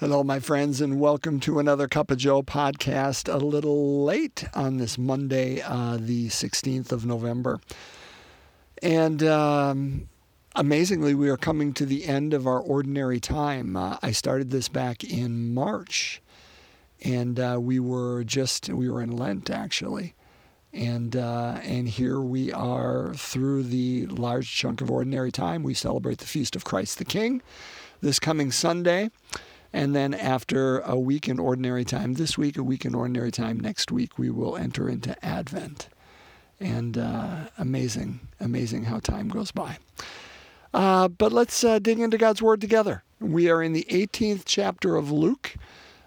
Hello, my friends, and welcome to another Cup of Joe podcast. A little late on this Monday, uh, the 16th of November. And um, amazingly, we are coming to the end of our ordinary time. Uh, I started this back in March, and uh, we were just, we were in Lent actually. And, uh, and here we are through the large chunk of ordinary time. We celebrate the Feast of Christ the King this coming Sunday. And then after a week in ordinary time, this week, a week in ordinary time, next week, we will enter into Advent. And uh, amazing, amazing how time goes by. Uh, but let's uh, dig into God's Word together. We are in the 18th chapter of Luke,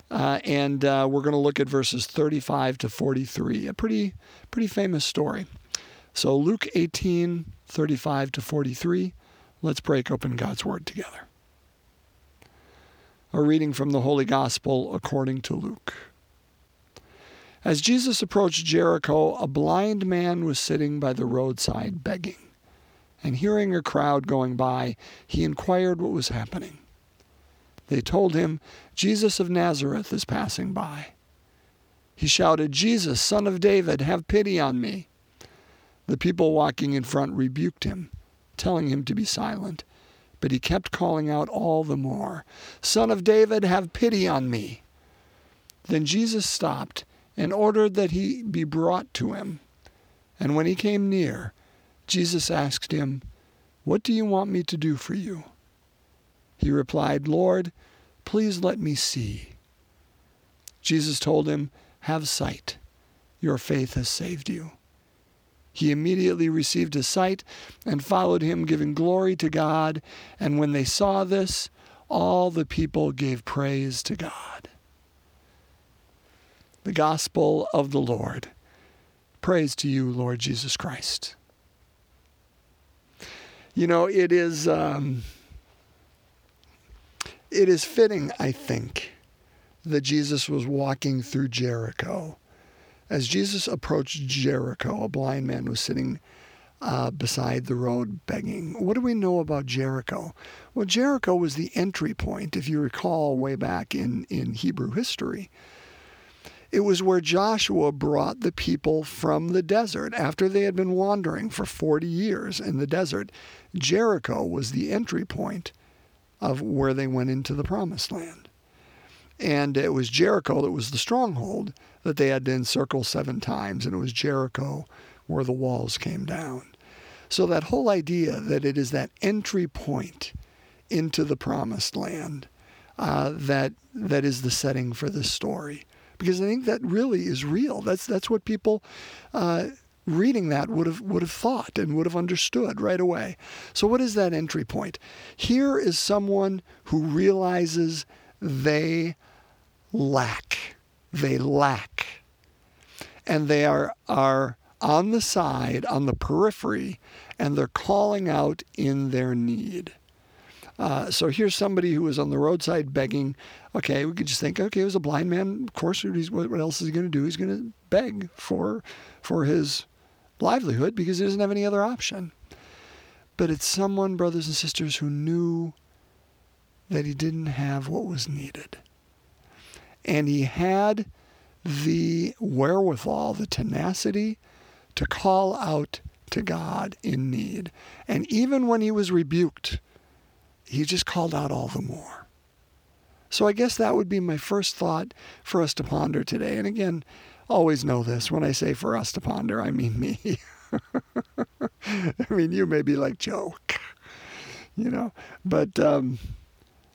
uh, and uh, we're going to look at verses 35 to 43, a pretty, pretty famous story. So, Luke 18, 35 to 43. Let's break open God's Word together. A reading from the Holy Gospel according to Luke. As Jesus approached Jericho, a blind man was sitting by the roadside begging. And hearing a crowd going by, he inquired what was happening. They told him, Jesus of Nazareth is passing by. He shouted, Jesus, son of David, have pity on me. The people walking in front rebuked him, telling him to be silent. But he kept calling out all the more, Son of David, have pity on me. Then Jesus stopped and ordered that he be brought to him. And when he came near, Jesus asked him, What do you want me to do for you? He replied, Lord, please let me see. Jesus told him, Have sight. Your faith has saved you. He immediately received his sight and followed him, giving glory to God. And when they saw this, all the people gave praise to God. The Gospel of the Lord. Praise to you, Lord Jesus Christ. You know, it is um, it is fitting, I think, that Jesus was walking through Jericho as Jesus approached Jericho, a blind man was sitting uh, beside the road begging. What do we know about Jericho? Well, Jericho was the entry point, if you recall, way back in, in Hebrew history. It was where Joshua brought the people from the desert after they had been wandering for 40 years in the desert. Jericho was the entry point of where they went into the promised land. And it was Jericho that was the stronghold that they had to encircle seven times, and it was Jericho where the walls came down. So that whole idea that it is that entry point into the promised land uh, that that is the setting for this story, because I think that really is real. That's that's what people. Uh, reading that would have would have thought and would have understood right away. So what is that entry point? Here is someone who realizes they lack. They lack. And they are, are on the side, on the periphery, and they're calling out in their need. Uh, so here's somebody who was on the roadside begging. Okay, we could just think, okay, it was a blind man. Of course, what else is he going to do? He's going to beg for for his livelihood because he doesn't have any other option. But it's someone, brothers and sisters, who knew that he didn't have what was needed and he had the wherewithal, the tenacity to call out to God in need. And even when he was rebuked, he just called out all the more. So I guess that would be my first thought for us to ponder today. And again, always know this when I say for us to ponder, I mean me. I mean, you may be like Joe, you know, but um,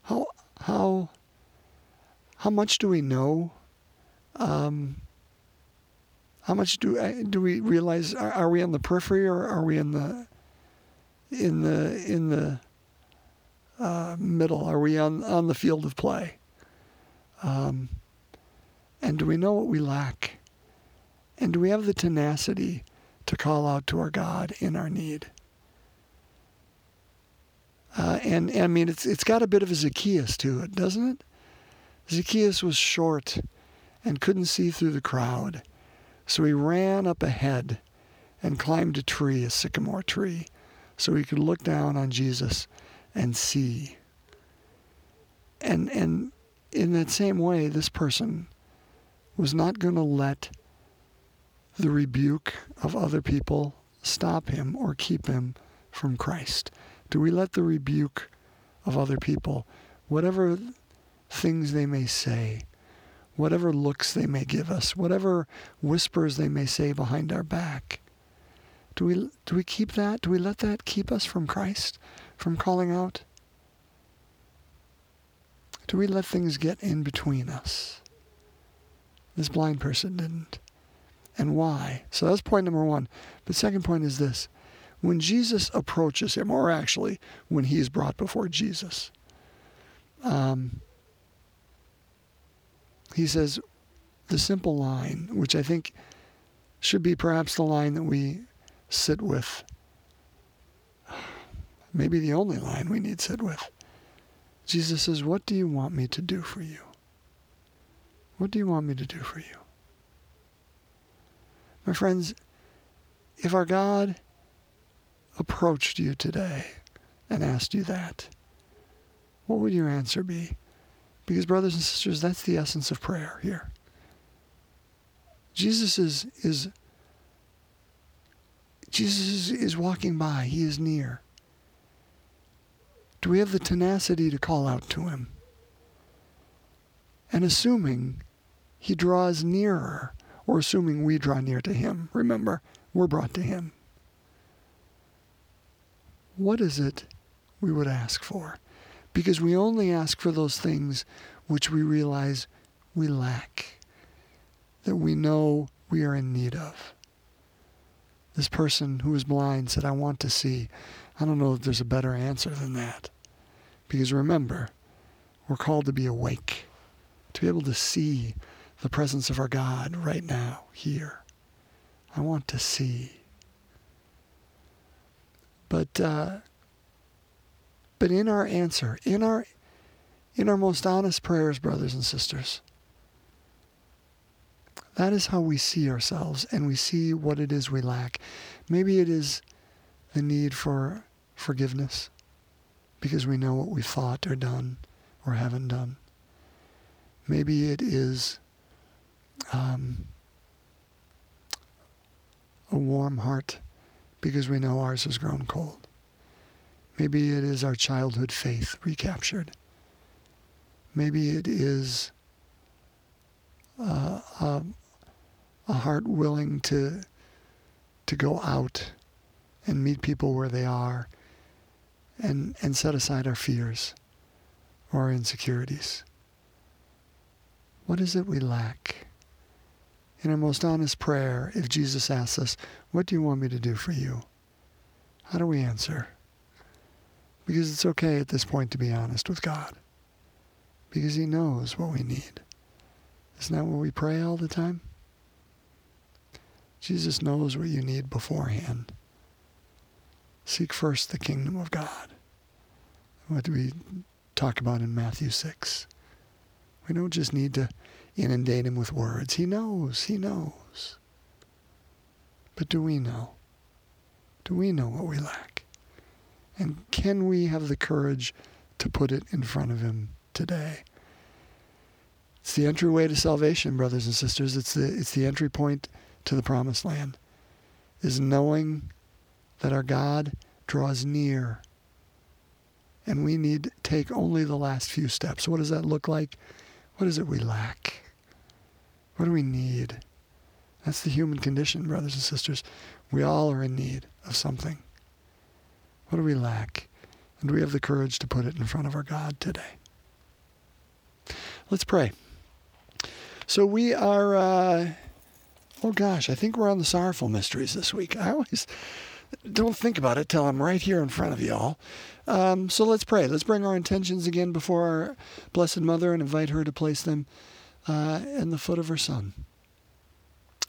how, how, how much do we know? Um, how much do uh, do we realize? Are, are, we on the periphery or are we in the in the in the uh, middle? Are we on on the field of play? Um, and do we know what we lack? And do we have the tenacity to call out to our God in our need? Uh, and, and I mean, it's it's got a bit of a Zacchaeus to it, doesn't it? Zacchaeus was short and couldn't see through the crowd, so he ran up ahead and climbed a tree, a sycamore tree, so he could look down on Jesus and see. And and in that same way, this person was not going to let the rebuke of other people stop him or keep him from Christ? Do we let the rebuke of other people, whatever things they may say, whatever looks they may give us, whatever whispers they may say behind our back, do we, do we keep that? Do we let that keep us from Christ, from calling out? Do we let things get in between us? This blind person didn't. And why? So that's point number one. But second point is this. When Jesus approaches him, or actually when he is brought before Jesus, um, he says the simple line, which I think should be perhaps the line that we sit with. Maybe the only line we need sit with. Jesus says, What do you want me to do for you? What do you want me to do for you? My friends, if our God approached you today and asked you that, what would your answer be? Because, brothers and sisters, that's the essence of prayer here. Jesus is, is Jesus is, walking by. He is near. Do we have the tenacity to call out to him? And assuming he draws nearer, or assuming we draw near to him, remember, we're brought to him. What is it we would ask for? Because we only ask for those things which we realize we lack, that we know we are in need of. This person who was blind said, I want to see. I don't know if there's a better answer than that. Because remember, we're called to be awake, to be able to see the presence of our God right now, here. I want to see. But uh, but in our answer, in our in our most honest prayers, brothers and sisters, that is how we see ourselves and we see what it is we lack. Maybe it is the need for forgiveness because we know what we've thought or done or haven't done. Maybe it is um, a warm heart because we know ours has grown cold. Maybe it is our childhood faith recaptured. Maybe it is uh, a, a heart willing to to go out and meet people where they are and and set aside our fears or our insecurities. What is it we lack? In our most honest prayer, if Jesus asks us, What do you want me to do for you? How do we answer? Because it's okay at this point to be honest with God. Because He knows what we need. Isn't that what we pray all the time? Jesus knows what you need beforehand. Seek first the kingdom of God. What do we talk about in Matthew 6? We don't just need to inundate him with words. He knows, he knows. But do we know? Do we know what we lack? And can we have the courage to put it in front of him today? It's the entryway to salvation, brothers and sisters. It's the, it's the entry point to the promised land, is knowing that our God draws near. And we need to take only the last few steps. What does that look like? What is it we lack? What do we need? That's the human condition, brothers and sisters. We all are in need of something. What do we lack? And do we have the courage to put it in front of our God today? Let's pray. So we are, uh, oh gosh, I think we're on the sorrowful mysteries this week. I always don't think about it till I'm right here in front of you all. Um, so let's pray. Let's bring our intentions again before our Blessed Mother and invite her to place them uh, in the foot of her Son.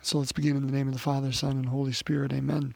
So let's begin in the name of the Father, Son, and Holy Spirit. Amen.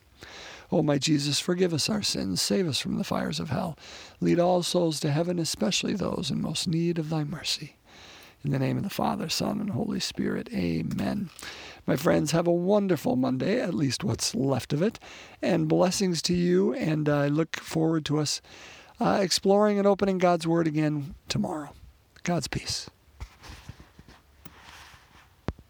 O my Jesus, forgive us our sins, save us from the fires of hell, lead all souls to heaven, especially those in most need of thy mercy. In the name of the Father, Son, and Holy Spirit, amen. My friends, have a wonderful Monday, at least what's left of it, and blessings to you. And I look forward to us uh, exploring and opening God's Word again tomorrow. God's peace.